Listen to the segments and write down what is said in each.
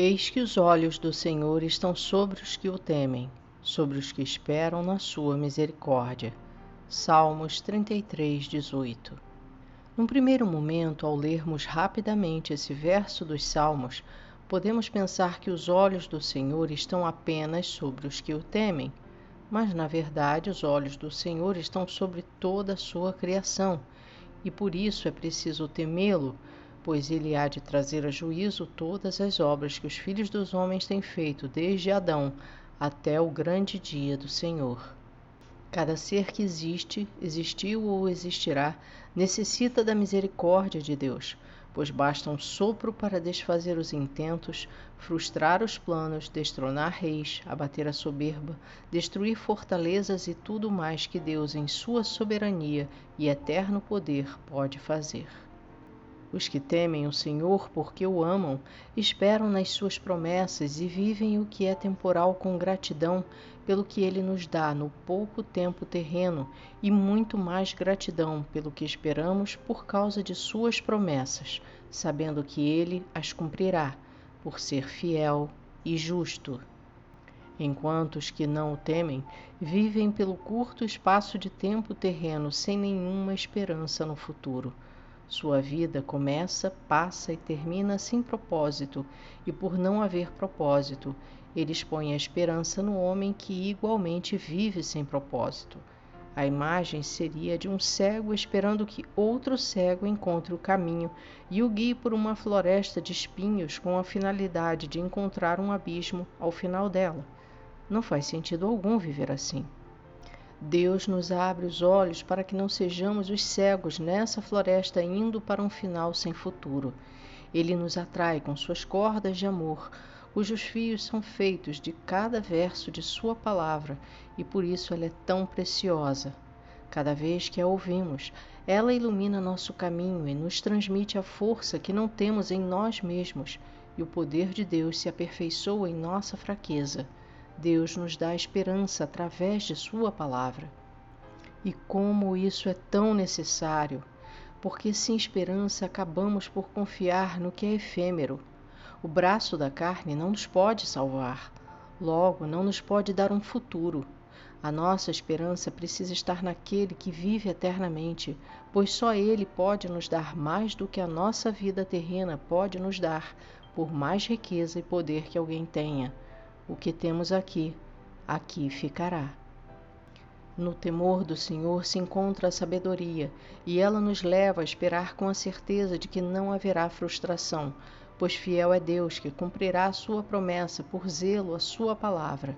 Eis que os olhos do Senhor estão sobre os que o temem, sobre os que esperam na sua misericórdia. Salmos 33, 18. Num primeiro momento, ao lermos rapidamente esse verso dos Salmos, podemos pensar que os olhos do Senhor estão apenas sobre os que o temem, mas na verdade os olhos do Senhor estão sobre toda a sua criação, e por isso é preciso temê-lo pois ele há de trazer a juízo todas as obras que os filhos dos homens têm feito desde Adão até o grande dia do Senhor. Cada ser que existe, existiu ou existirá, necessita da misericórdia de Deus, pois basta um sopro para desfazer os intentos, frustrar os planos, destronar reis, abater a soberba, destruir fortalezas e tudo mais que Deus, em sua soberania e eterno poder, pode fazer. Os que temem o Senhor porque o amam, esperam nas suas promessas e vivem o que é temporal com gratidão pelo que ele nos dá no pouco tempo terreno e muito mais gratidão pelo que esperamos por causa de suas promessas, sabendo que ele as cumprirá, por ser fiel e justo. Enquanto os que não o temem vivem pelo curto espaço de tempo terreno sem nenhuma esperança no futuro. Sua vida começa, passa e termina sem propósito, e por não haver propósito, eles põem a esperança no homem que igualmente vive sem propósito. A imagem seria de um cego esperando que outro cego encontre o caminho e o guie por uma floresta de espinhos com a finalidade de encontrar um abismo ao final dela. Não faz sentido algum viver assim. Deus nos abre os olhos para que não sejamos os cegos nessa floresta indo para um final sem futuro. Ele nos atrai com suas cordas de amor, cujos fios são feitos de cada verso de Sua palavra e por isso ela é tão preciosa. Cada vez que a ouvimos, ela ilumina nosso caminho e nos transmite a força que não temos em nós mesmos, e o poder de Deus se aperfeiçoa em nossa fraqueza. Deus nos dá esperança através de Sua palavra. E como isso é tão necessário, porque sem esperança acabamos por confiar no que é efêmero. O braço da carne não nos pode salvar, logo, não nos pode dar um futuro. A nossa esperança precisa estar naquele que vive eternamente, pois só Ele pode nos dar mais do que a nossa vida terrena pode nos dar, por mais riqueza e poder que alguém tenha. O que temos aqui, aqui ficará. No temor do Senhor se encontra a sabedoria, e ela nos leva a esperar com a certeza de que não haverá frustração, pois fiel é Deus que cumprirá a sua promessa por zelo à sua palavra.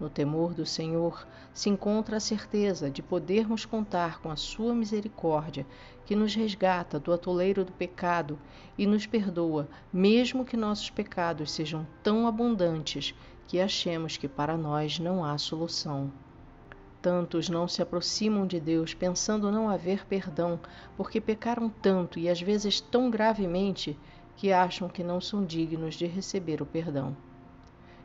No temor do Senhor se encontra a certeza de podermos contar com a sua misericórdia, que nos resgata do atoleiro do pecado e nos perdoa, mesmo que nossos pecados sejam tão abundantes que achemos que para nós não há solução. Tantos não se aproximam de Deus pensando não haver perdão, porque pecaram tanto e às vezes tão gravemente que acham que não são dignos de receber o perdão.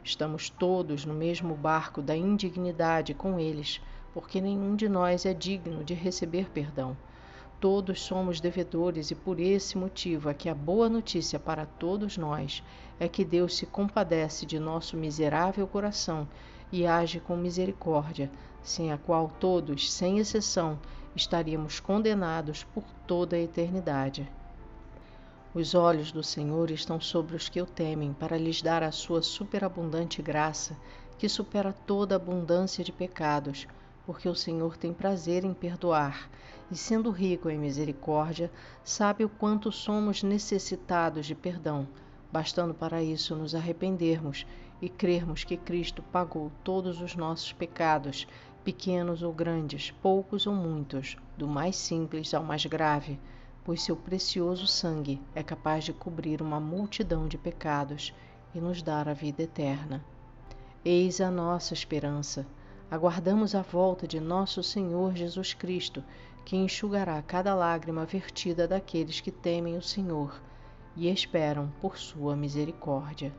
Estamos todos no mesmo barco da indignidade com eles, porque nenhum de nós é digno de receber perdão. Todos somos devedores e por esse motivo é que a boa notícia para todos nós é que Deus se compadece de nosso miserável coração e age com misericórdia, sem a qual todos, sem exceção, estaríamos condenados por toda a eternidade. Os olhos do Senhor estão sobre os que o temem, para lhes dar a sua superabundante graça, que supera toda abundância de pecados, porque o Senhor tem prazer em perdoar, e sendo rico em misericórdia, sabe o quanto somos necessitados de perdão, bastando para isso nos arrependermos e crermos que Cristo pagou todos os nossos pecados, pequenos ou grandes, poucos ou muitos, do mais simples ao mais grave pois seu precioso sangue é capaz de cobrir uma multidão de pecados e nos dar a vida eterna. Eis a nossa esperança. Aguardamos a volta de nosso Senhor Jesus Cristo, que enxugará cada lágrima vertida daqueles que temem o Senhor e esperam por sua misericórdia.